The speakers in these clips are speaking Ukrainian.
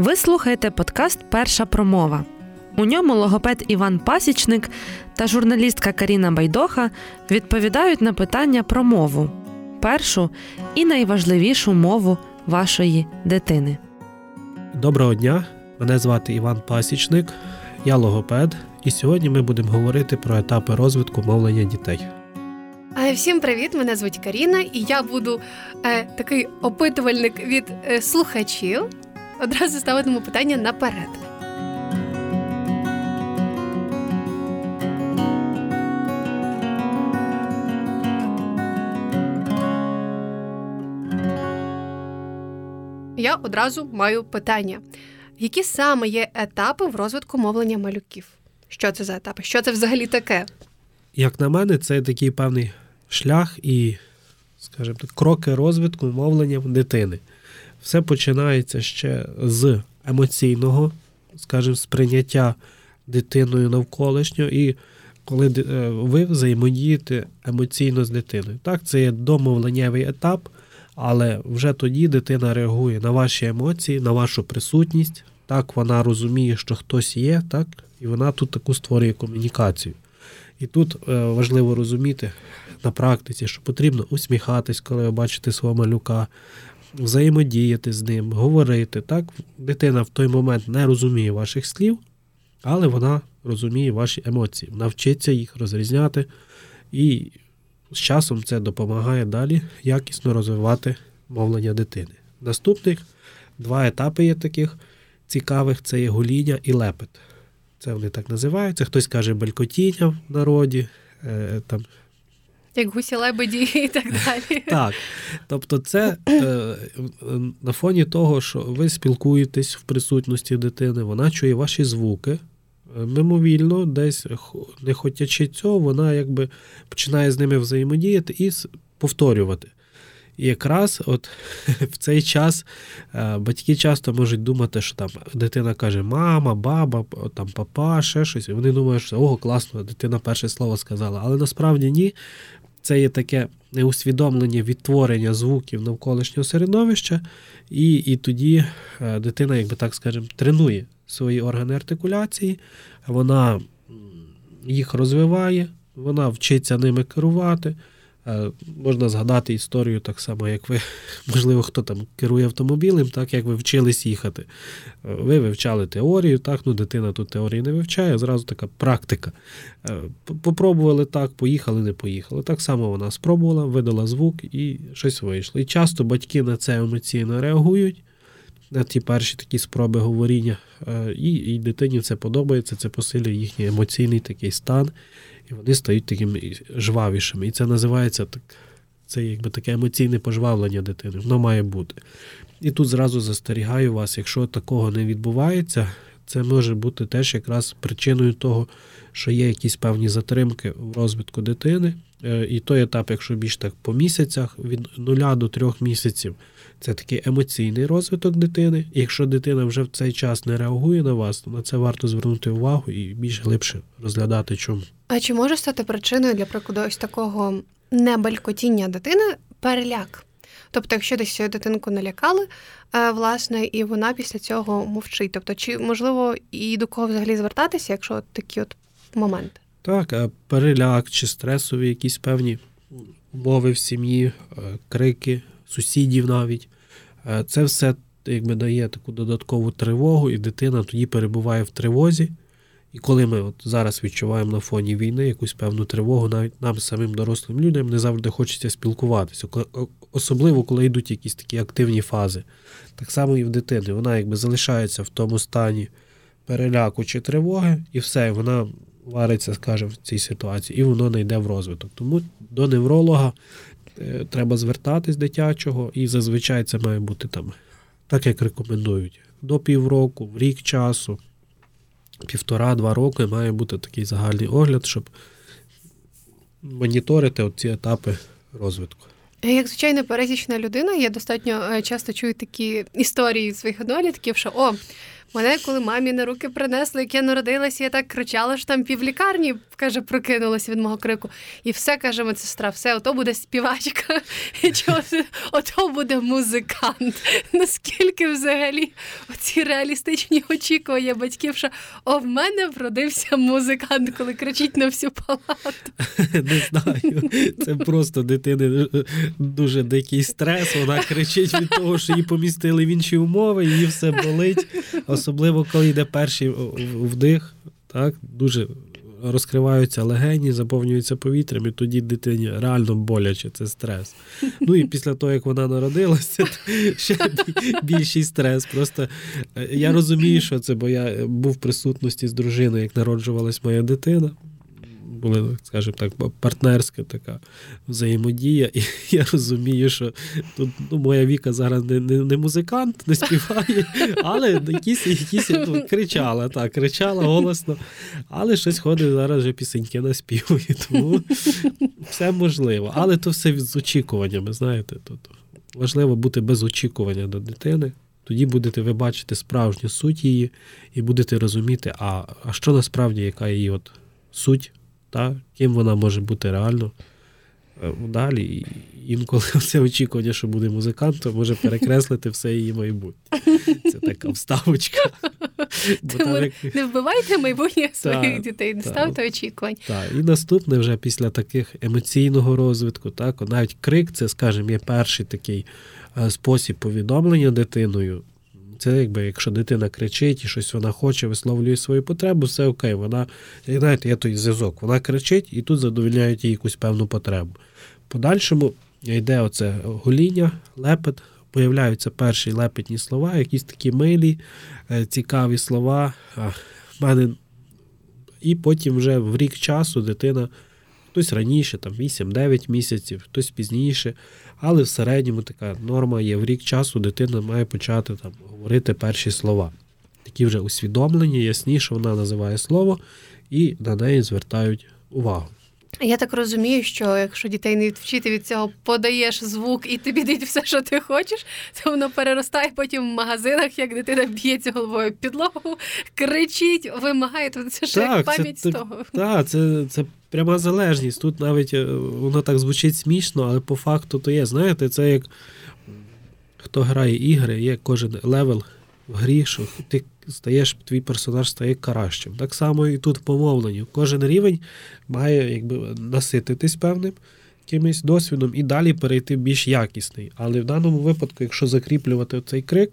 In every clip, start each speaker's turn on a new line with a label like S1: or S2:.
S1: Ви слухаєте подкаст Перша промова. У ньому логопед Іван Пасічник та журналістка Каріна Байдоха відповідають на питання про мову першу і найважливішу мову вашої дитини.
S2: Доброго дня! Мене звати Іван Пасічник, я логопед, і сьогодні ми будемо говорити про етапи розвитку мовлення дітей.
S3: Всім привіт! Мене звуть Каріна, і я буду е, такий опитувальник від е, слухачів. Одразу ставитиму питання наперед. Я одразу маю питання: які саме є етапи в розвитку мовлення малюків? Що це за етапи? Що це взагалі таке?
S2: Як на мене, це такий певний шлях і, скажімо так, кроки розвитку мовлення дитини. Все починається ще з емоційного, скажімо, сприйняття дитиною навколишнього, і коли е, ви взаємодієте емоційно з дитиною. Так, це є домовленнєвий етап, але вже тоді дитина реагує на ваші емоції, на вашу присутність. Так, вона розуміє, що хтось є, так, і вона тут таку створює комунікацію. І тут е, важливо розуміти на практиці, що потрібно усміхатись, коли ви бачите свого малюка, взаємодіяти з ним, говорити. Так, Дитина в той момент не розуміє ваших слів, але вона розуміє ваші емоції, навчиться їх розрізняти, і з часом це допомагає далі якісно розвивати мовлення дитини. Наступних два етапи є таких цікавих: це є гоління і лепет. Це вони так називаються. Хтось каже белькотіння в народі. Е, там.
S3: Як гусі лебеді і так далі.
S2: Так. Тобто, це е, на фоні того, що ви спілкуєтесь в присутності дитини, вона чує ваші звуки. Е, мимовільно, десь не хотячи цього, вона якби починає з ними взаємодіяти і повторювати. І якраз от в цей час е, батьки часто можуть думати, що там дитина каже мама, баба, там папа, ще щось. І вони думають, що ого, класно, дитина перше слово сказала. Але насправді ні. Це є таке неусвідомлення відтворення звуків навколишнього середовища, і і тоді е, дитина, якби так скажемо, тренує свої органи артикуляції, вона їх розвиває, вона вчиться ними керувати. Е, можна згадати історію так само, як ви, можливо, хто там керує автомобілем, так як ви вчились їхати. Е, ви вивчали теорію, так, ну дитина тут теорії не вивчає, зразу така практика. Е, попробували так, поїхали, не поїхали. Так само вона спробувала, видала звук і щось вийшло. І часто батьки на це емоційно реагують. Ті перші такі спроби говоріння, і і дитині це подобається, це посилює їхній емоційний такий стан і вони стають такими жвавішими. І це називається так, це якби таке емоційне пожвавлення дитини. Воно має бути. І тут зразу застерігаю вас, якщо такого не відбувається, це може бути теж якраз причиною того, що є якісь певні затримки в розвитку дитини. Е, і той етап, якщо більш так по місяцях, від нуля до трьох місяців, це такий емоційний розвиток дитини. І якщо дитина вже в цей час не реагує на вас, то на це варто звернути увагу і більш глибше розглядати, чому.
S3: А чи може стати причиною для прикладу ось такого небалькотіння дитини переляк? Тобто, якщо десь дитинку налякали, е, власне, і вона після цього мовчить. Тобто, чи можливо і до кого взагалі звертатися, якщо от такі от моменти?
S2: Так, переляк чи стресові якісь певні умови в сім'ї, е, крики, сусідів навіть. Е, це все якби дає таку додаткову тривогу, і дитина тоді перебуває в тривозі. І коли ми от зараз відчуваємо на фоні війни якусь певну тривогу, навіть нам самим дорослим людям не завжди хочеться спілкуватися, особливо коли йдуть якісь такі активні фази. Так само і в дитини. Вона якби залишається в тому стані переляку чи тривоги, і все, вона вариться, скажімо, в цій ситуації, і воно не йде в розвиток. Тому до невролога треба звертатись дитячого, і зазвичай це має бути там, так як рекомендують, до півроку, в рік часу півтора-два роки має бути такий загальний огляд, щоб моніторити ці етапи розвитку.
S3: Як звичайно пересічна людина, я достатньо е, часто чую такі історії своїх однолітків, що о, Мене, коли мамі на руки принесли, як я народилася, я так кричала, що там півлікарні, каже, прокинулася від мого крику. І все каже медсестра, все, ото буде співачка, і ото буде музикант. Наскільки взагалі оці реалістичні очікування батьків, що о, в мене вродився музикант, коли кричить на всю палату.
S2: Не знаю. Це просто дитини дуже дикий стрес. Вона кричить від того, що її помістили в інші умови, її все болить. Особливо, коли йде перший вдих, так, дуже розкриваються легені, заповнюються повітрям, і тоді дитині реально боляче, це стрес. Ну і після того, як вона народилася, ще більший стрес. Просто е, я розумію, що це, бо я був в присутності з дружиною, як народжувалась моя дитина були, скажімо так, партнерська така взаємодія. І я розумію, що тут ну, моя Віка зараз не не, не музикант, не співає, але якісь якісь ну, кричала, так, кричала голосно, але щось ходить зараз вже пісеньки наспівує. Тому все можливо. Але то все з очікуваннями, знаєте. Тут важливо бути без очікування до дитини. Тоді будете ви бачити справжню суть її, і будете розуміти, а а що насправді, яка її от суть та, ким вона може бути реально е, далі. І інколи це очікування, що буде музикантом, може перекреслити все її майбутнє. Це така вставочка.
S3: Тому як... Не вбивайте майбутнє своїх та, дітей, не ставте очікувань.
S2: Так, І наступне вже після таких емоційного розвитку, так, навіть крик, це, скажімо, є перший такий е, спосіб повідомлення дитиною. Це якби якщо дитина кричить і щось вона хоче, висловлює свою потребу, все окей. Вона, знаєте, є той зв'язок. Вона кричить і тут задовільняють їй якусь певну потребу. Подальшому йде оце гоління, лепет, появляються перші лепетні слова, якісь такі милі, е, цікаві слова. Мене... І потім вже в рік часу дитина. Хтось раніше, там 8-9 місяців, хтось пізніше, але в середньому така норма є в рік часу дитина має почати там говорити перші слова. Такі вже усвідомлені, ясніше вона називає слово, і на неї звертають увагу.
S3: Я так розумію, що якщо дітей не вчити від цього, подаєш звук і тобі дають все, що ти хочеш, то воно переростає потім в магазинах, як дитина б'ється головою підлогу, кричить, вимагає. То це ж як пам'ять це, з того.
S2: Так, це це пряма залежність. Тут навіть е, воно так звучить смішно, але по факту то є. Знаєте, це як хто грає ігри, є кожен level в грі, що ти стаєш, твій персонаж стає кращим. Так само і тут по мовленню. Кожен рівень має якби насититись певним якимось досвідом і далі перейти більш якісний. Але в даному випадку, якщо закріплювати цей крик,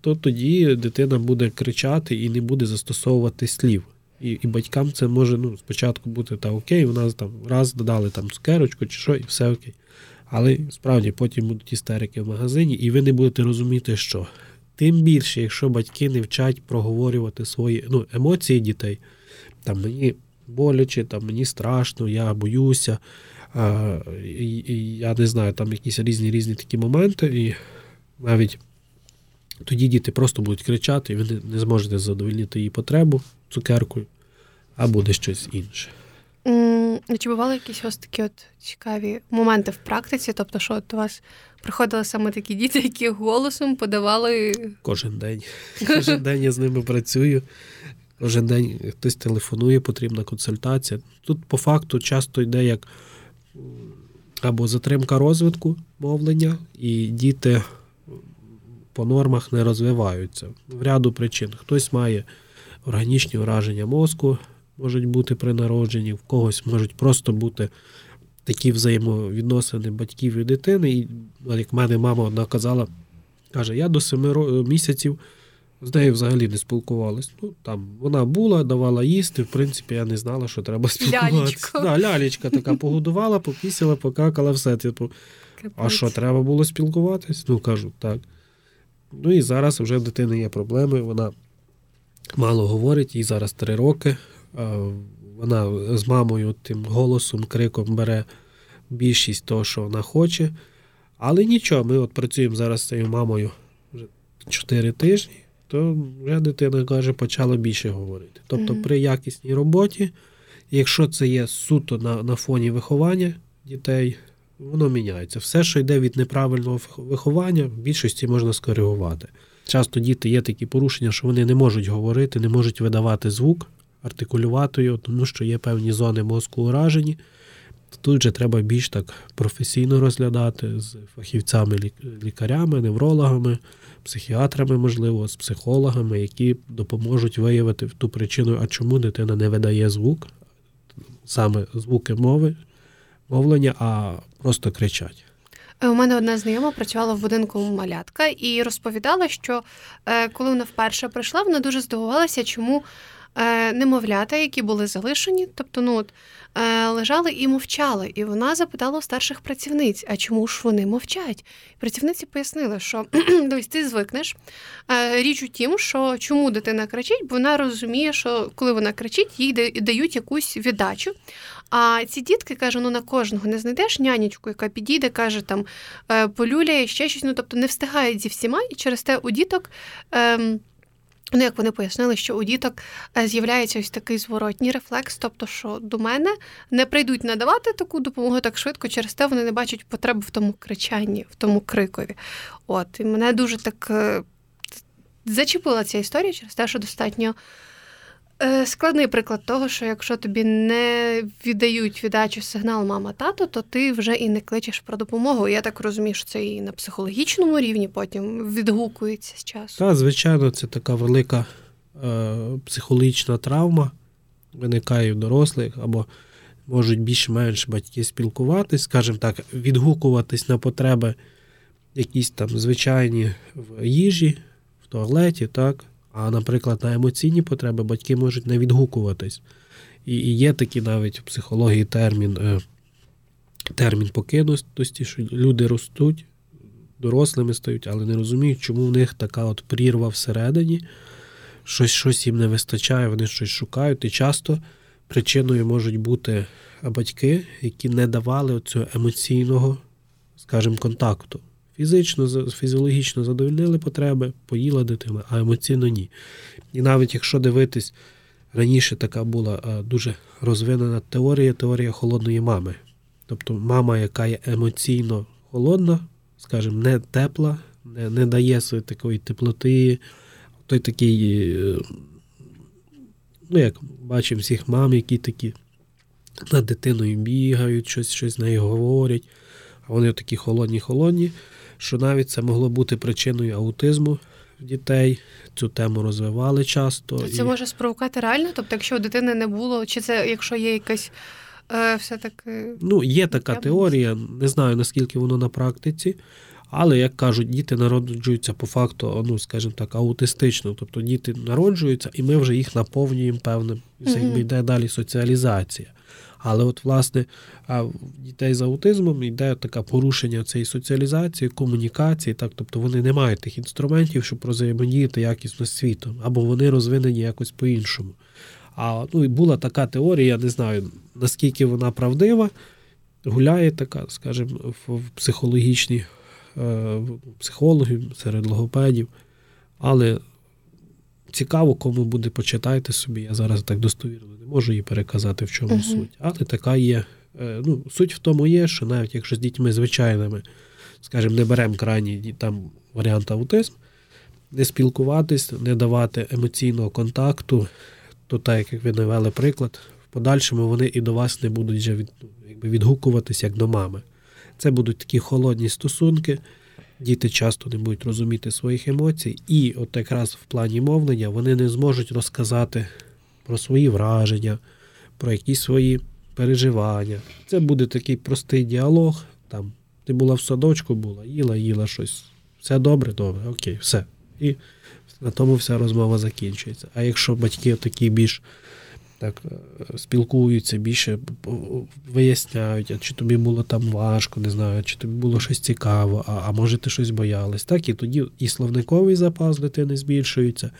S2: то тоді дитина буде кричати і не буде застосовувати слів. І і батькам це може ну, спочатку бути та окей, у нас там раз додали там цукерочку чи що, і все окей. Але справді потім будуть істерики в магазині, і ви не будете розуміти, що. Тим більше, якщо батьки не вчать проговорювати свої ну, емоції дітей, там мені боляче, там мені страшно, я боюся, а, і, і, я не знаю, там якісь різні різні такі моменти, і навіть тоді діти просто будуть кричати, і ви не, не зможете задовольнити її потребу цукеркою, а буде щось інше.
S3: Чи бували якісь ось такі от цікаві моменти в практиці? Тобто, що от у вас приходили саме такі діти, які голосом подавали
S2: кожен день. Кожен день я з ними працюю. Кожен день хтось телефонує, потрібна консультація. Тут по факту часто йде як або затримка розвитку мовлення, і діти по нормах не розвиваються. В ряду причин. Хтось має органічні враження мозку, можуть бути при народженні, в когось можуть просто бути такі взаємовідносини батьків і дитини. І як в мене мама одна казала, каже, я до семи місяців з нею взагалі не спілкувалась. Ну, там Вона була, давала їсти, в принципі, я не знала, що треба спілкуватися. Да, лялечка така погодувала, попісила, покакала, все. Типу, а що, треба було спілкуватись? Ну, кажу, так. Ну і зараз вже в дитини є проблеми, вона мало говорить, їй зараз три роки. Вона з мамою тим голосом, криком бере більшість того, що вона хоче. Але нічого, ми от працюємо зараз з цією мамою вже 4 тижні, то вже дитина каже, почала більше говорити. Тобто при якісній роботі, якщо це є суто на, на фоні виховання дітей, воно міняється. Все, що йде від неправильного виховання, в більшості можна скоригувати. часто діти є такі порушення, що вони не можуть говорити, не можуть видавати звук, артикулювати його, тому що є певні зони мозку уражені. Тут же треба більш так професійно розглядати з фахівцями, лікарями, неврологами, психіатрами, можливо, з психологами, які допоможуть виявити ту причину, а чому дитина не видає звук, саме звуки мови, мовлення, а просто кричать.
S3: Е, у мене одна знайома працювала в будинку малятка і розповідала, що е, коли вона вперше прийшла, вона дуже здивувалася, чому немовлята, які були залишені, тобто ну от, е, лежали і мовчали. І вона запитала у старших працівниць, а чому ж вони мовчать? Працівниці пояснили, що дивись, ти звикнеш. Е, річ у тім, що чому дитина кричить, бо вона розуміє, що коли вона кричить, їй дають якусь віддачу. А ці дітки каже, ну на кожного не знайдеш нянечку, яка підійде, каже там полюляє ще щось. Ну тобто не встигають зі всіма, і через те у діток. Ем, Ну, як вони пояснили, що у діток е, з'являється ось такий зворотній рефлекс, тобто, що до мене не прийдуть надавати таку допомогу так швидко, через те вони не бачать потреби в тому кричанні, в тому крикові. От і мене дуже так е, зачепила ця історія через те, що достатньо складний приклад того, що якщо тобі не віддають віддачу сигнал мама-тато, то ти вже і не кличеш про допомогу. Я так розумію, що це і на психологічному рівні потім відгукується з часу.
S2: Так, звичайно, це така велика е, психологічна травма, виникає в дорослих, або можуть більш-менш батьки спілкуватись, скажімо так, відгукуватись на потреби якісь там звичайні в їжі, в туалеті, так. А, наприклад, на емоційні потреби батьки можуть не відгукуватись. І і є такий навіть в психології термін е, термін покинутості, що люди ростуть, дорослими стають, але не розуміють, чому в них така от прірва всередині, щось щось їм не вистачає, вони щось шукають. І часто причиною можуть бути батьки, які не давали цього емоційного, скажімо, контакту. Фізично, фізіологічно задовольнили потреби, поїла дитина, а емоційно ні. І навіть якщо дивитись, раніше така була дуже розвинена теорія, теорія холодної мами. Тобто мама, яка є емоційно холодна, скажімо, не тепла, не не дає такої теплоти, той такий, е, ну, як бачимо всіх мам, які такі над дитиною бігають, щось щось з нею говорять, а вони такі холодні-холодні що навіть це могло бути причиною аутизму дітей. Цю тему розвивали часто.
S3: То це і... може спровокати реально? Тобто, якщо у дитини не було, чи це якщо є якась е, все-таки.
S2: Ну, є така теорія, не знаю наскільки воно на практиці. Але, як кажуть, діти народжуються по факту, ну, скажімо так, аутистично. Тобто діти народжуються, і ми вже їх наповнюємо певним, якби йде далі соціалізація. Але от, власне, дітей з аутизмом йде таке порушення цієї соціалізації, комунікації, так, тобто вони не мають тих інструментів, щоб взаємодіяти якісно світом, або вони розвинені якось по-іншому. А ну, і була така теорія, я не знаю, наскільки вона правдива, гуляє така, скажімо, в психологічній е, психологів, серед логопедів. Але цікаво, кому буде, почитайте собі. Я зараз так достовірно не можу її переказати, в чому uh-huh. суть. Але така є. Е, ну, Суть в тому є, що навіть якщо з дітьми звичайними, скажімо, не беремо крайній там варіант аутизм, не спілкуватись, не давати емоційного контакту, то так, як ви навели приклад, в подальшому вони і до вас не будуть вже від, якби відгукуватись як до мами. Це будуть такі холодні стосунки. Діти часто не будуть розуміти своїх емоцій, і от якраз в плані мовлення вони не зможуть розказати про свої враження, про якісь свої переживання. Це буде такий простий діалог. Там Ти була в садочку, була, їла, їла щось. Все добре, добре, окей, все. І на тому вся розмова закінчується. А якщо батьки такі більш так е, спілкуються, більше виясняють, а чи тобі було там важко, не знаю, чи тобі було щось цікаво, а а може ти щось боялась. Так, і тоді і словниковий запас дитини збільшується,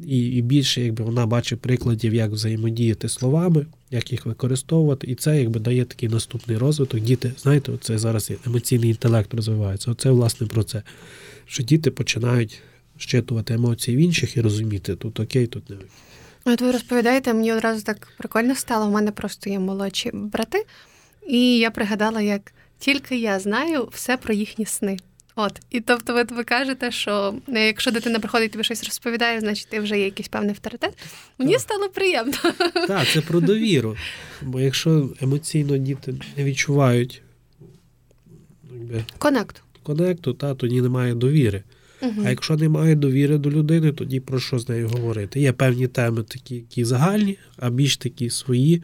S2: і і більше якби вона бачить прикладів, як взаємодіяти словами, як їх використовувати. І це якби дає такий наступний розвиток. Діти, знаєте, це зараз емоційний інтелект розвивається. Оце, власне, про це. Що діти починають щитувати емоції в інших і розуміти, тут окей, тут не окей.
S3: От ви розповідаєте, мені одразу так прикольно стало. У мене просто є молодші брати, і я пригадала, як тільки я знаю все про їхні сни. От, і тобто, ви, ви кажете, що е, якщо дитина приходить тобі щось розповідає, значить ти вже є якийсь певний авторитет. Мені так. стало приємно.
S2: Так, це про довіру. Бо якщо емоційно діти не відчувають
S3: конекту,
S2: конекту, та тоді немає довіри. Угу. А якщо немає довіри до людини, тоді про що з нею говорити? Є певні теми, такі, які загальні, а більш такі свої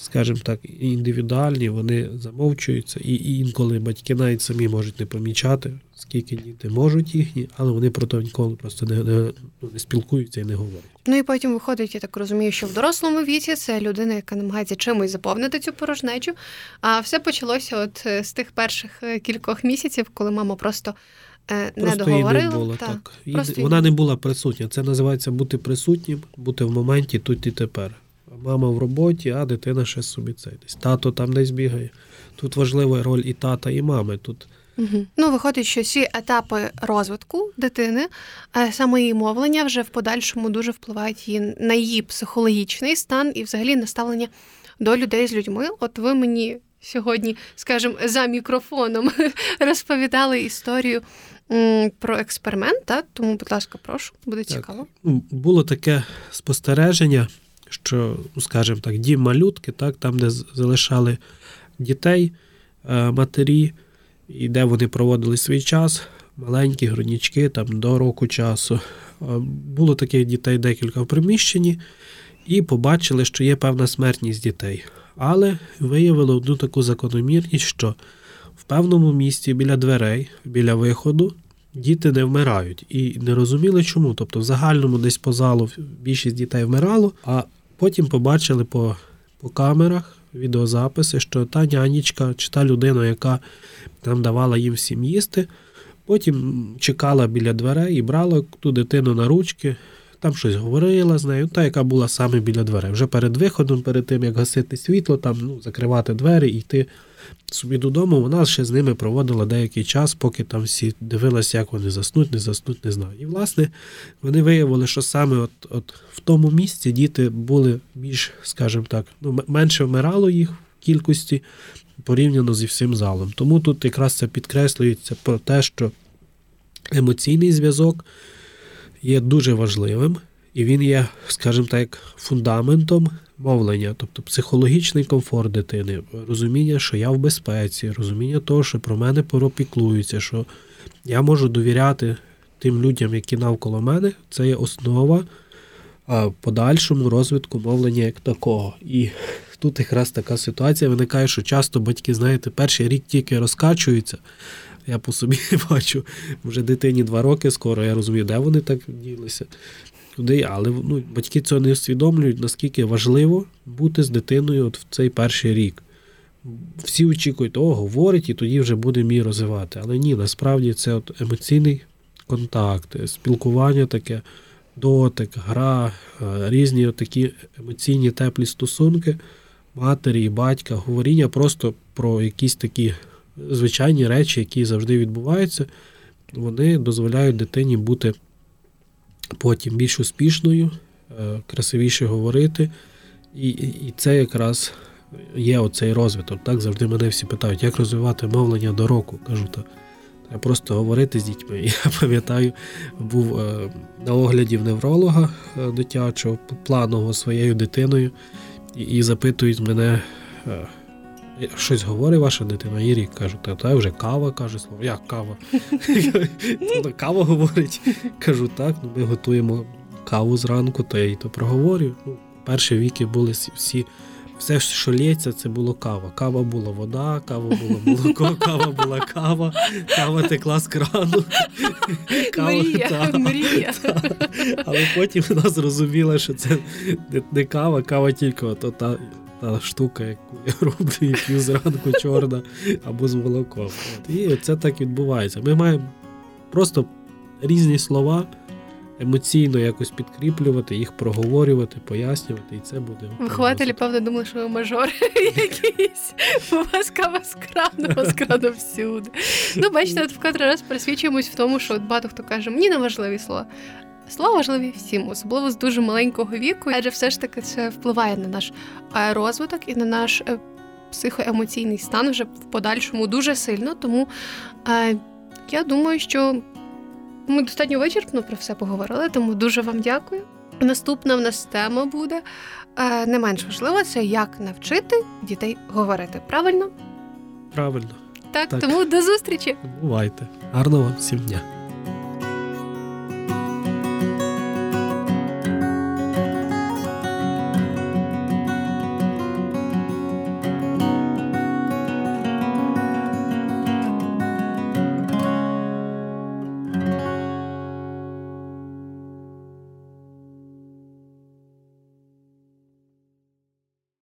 S2: скажімо так, індивідуальні, вони замовчуються, і інколи батьки навіть самі можуть не помічати, скільки діти можуть їхні, але вони про то ніколи просто не, не, ну, не спілкуються і не говорять.
S3: Ну і потім виходить, я так розумію, що в дорослому віці це людина, яка намагається чимось заповнити цю порожнечу. А все почалося от е, з тих перших е, кількох місяців, коли мама просто. Е, не просто договорила. Не було,
S2: та, так. Вона не була присутня. Це називається бути присутнім, бути в моменті тут і тепер мама в роботі, а дитина ще собі цей десь. Тато там десь бігає. Тут важлива роль і тата, і мами. Тут
S3: Угу. Ну, виходить, що ці етапи розвитку дитини, е, саме її мовлення, вже в подальшому дуже впливають її на її психологічний стан і, взагалі, наставлення до людей з людьми. От ви мені сьогодні, скажімо, за мікрофоном розповідали історію про експеримент. Так? Тому, будь ласка, прошу, буде так. цікаво.
S2: Ну, було таке спостереження що, ну, скажімо так, дім малютки, так, там, де залишали дітей, е, матері, і де вони проводили свій час, маленькі груднічки там до року часу. Е, було таких дітей декілька в приміщенні, і побачили, що є певна смертність дітей. Але виявили одну таку закономірність, що певному місці біля дверей, біля виходу, діти не вмирають і не розуміли, чому. Тобто, в загальному десь по залу більшість дітей вмирало, а Потім побачили по по камерах відеозаписи, що та нянічка чи та людина, яка там давала їм всім їсти, потім чекала біля дверей і брала ту дитину на ручки, там щось говорила з нею, та, яка була саме біля дверей. Вже перед виходом, перед тим, як гасити світло, там ну, закривати двері і йти собі додому, вона ще з ними проводила деякий час, поки там всі дивилися, як вони заснуть, не заснуть, не знаю. І, власне, вони виявили, що саме от, от в тому місці діти були більш, скажімо так, ну, менше вмирало їх в кількості порівняно зі всім залом. Тому тут якраз це підкреслюється про те, що емоційний зв'язок є дуже важливим, і він є, скажімо так, фундаментом мовлення, тобто психологічний комфорт дитини, розуміння, що я в безпеці, розуміння того, що про мене поропіклуються, що я можу довіряти тим людям, які навколо мене, це є основа подальшому розвитку мовлення як такого. І тут якраз така ситуація виникає, що часто батьки, знаєте, перший рік тільки розкачуються. Я по собі бачу, вже дитині два роки скоро, я розумію, де вони так ділися туди, але ну, батьки цього не усвідомлюють, наскільки важливо бути з дитиною от в цей перший рік. Всі очікують, о, говорить, і тоді вже буде мій розвивати. Але ні, насправді це от емоційний контакт, спілкування таке, дотик, гра, е, різні такі емоційні теплі стосунки матері і батька, говоріння просто про якісь такі звичайні речі, які завжди відбуваються, вони дозволяють дитині бути потім більш успішною, е, красивіше говорити. І і це якраз є оцей розвиток. Так завжди мене всі питають, як розвивати мовлення до року. Кажу, то треба просто говорити з дітьми. Я пам'ятаю, був е, на огляді в невролога е, дитячого, планового своєю дитиною, і, і запитують мене. Щось говорить ваша дитина, і рік кажу, та та вже кава каже слово. Як кава? Кава говорить. Кажу, так, ну ми готуємо каву зранку, то я їй то проговорю. Ну, Перші віки були всі, все, що лється, це було кава. Кава була вода, кава було молоко, кава була кава, кава текла з крану.
S3: Кава, мрія, та, мрія.
S2: Та. Але потім вона зрозуміла, що це не кава, кава тільки от, та та штука, яку я роблю і п'ю зранку чорна або з молоком. От. І це так відбувається. Ми маємо просто різні слова. Емоційно якось підкріплювати, їх проговорювати, пояснювати, і це буде.
S3: Вихователі, певно, думали, що ви мажори якісь. У вас кава з крану, з крану всюди. Ну, бачите, от вкотре раз пересвідчуємось в тому, що багато хто каже, мені не важливі слова. Слова важливі всім, особливо з дуже маленького віку, адже все ж таки це впливає на наш е, розвиток і на наш е, психоемоційний стан вже в подальшому дуже сильно. Тому е, я думаю, що ми достатньо вичерпно про все поговорили, тому дуже вам дякую. Наступна в нас тема буде е, не менш важлива, це як навчити дітей говорити. Правильно?
S2: Правильно.
S3: Так,
S2: Так.
S3: тому до зустрічі!
S2: Бувайте. Гарного вам всім дня.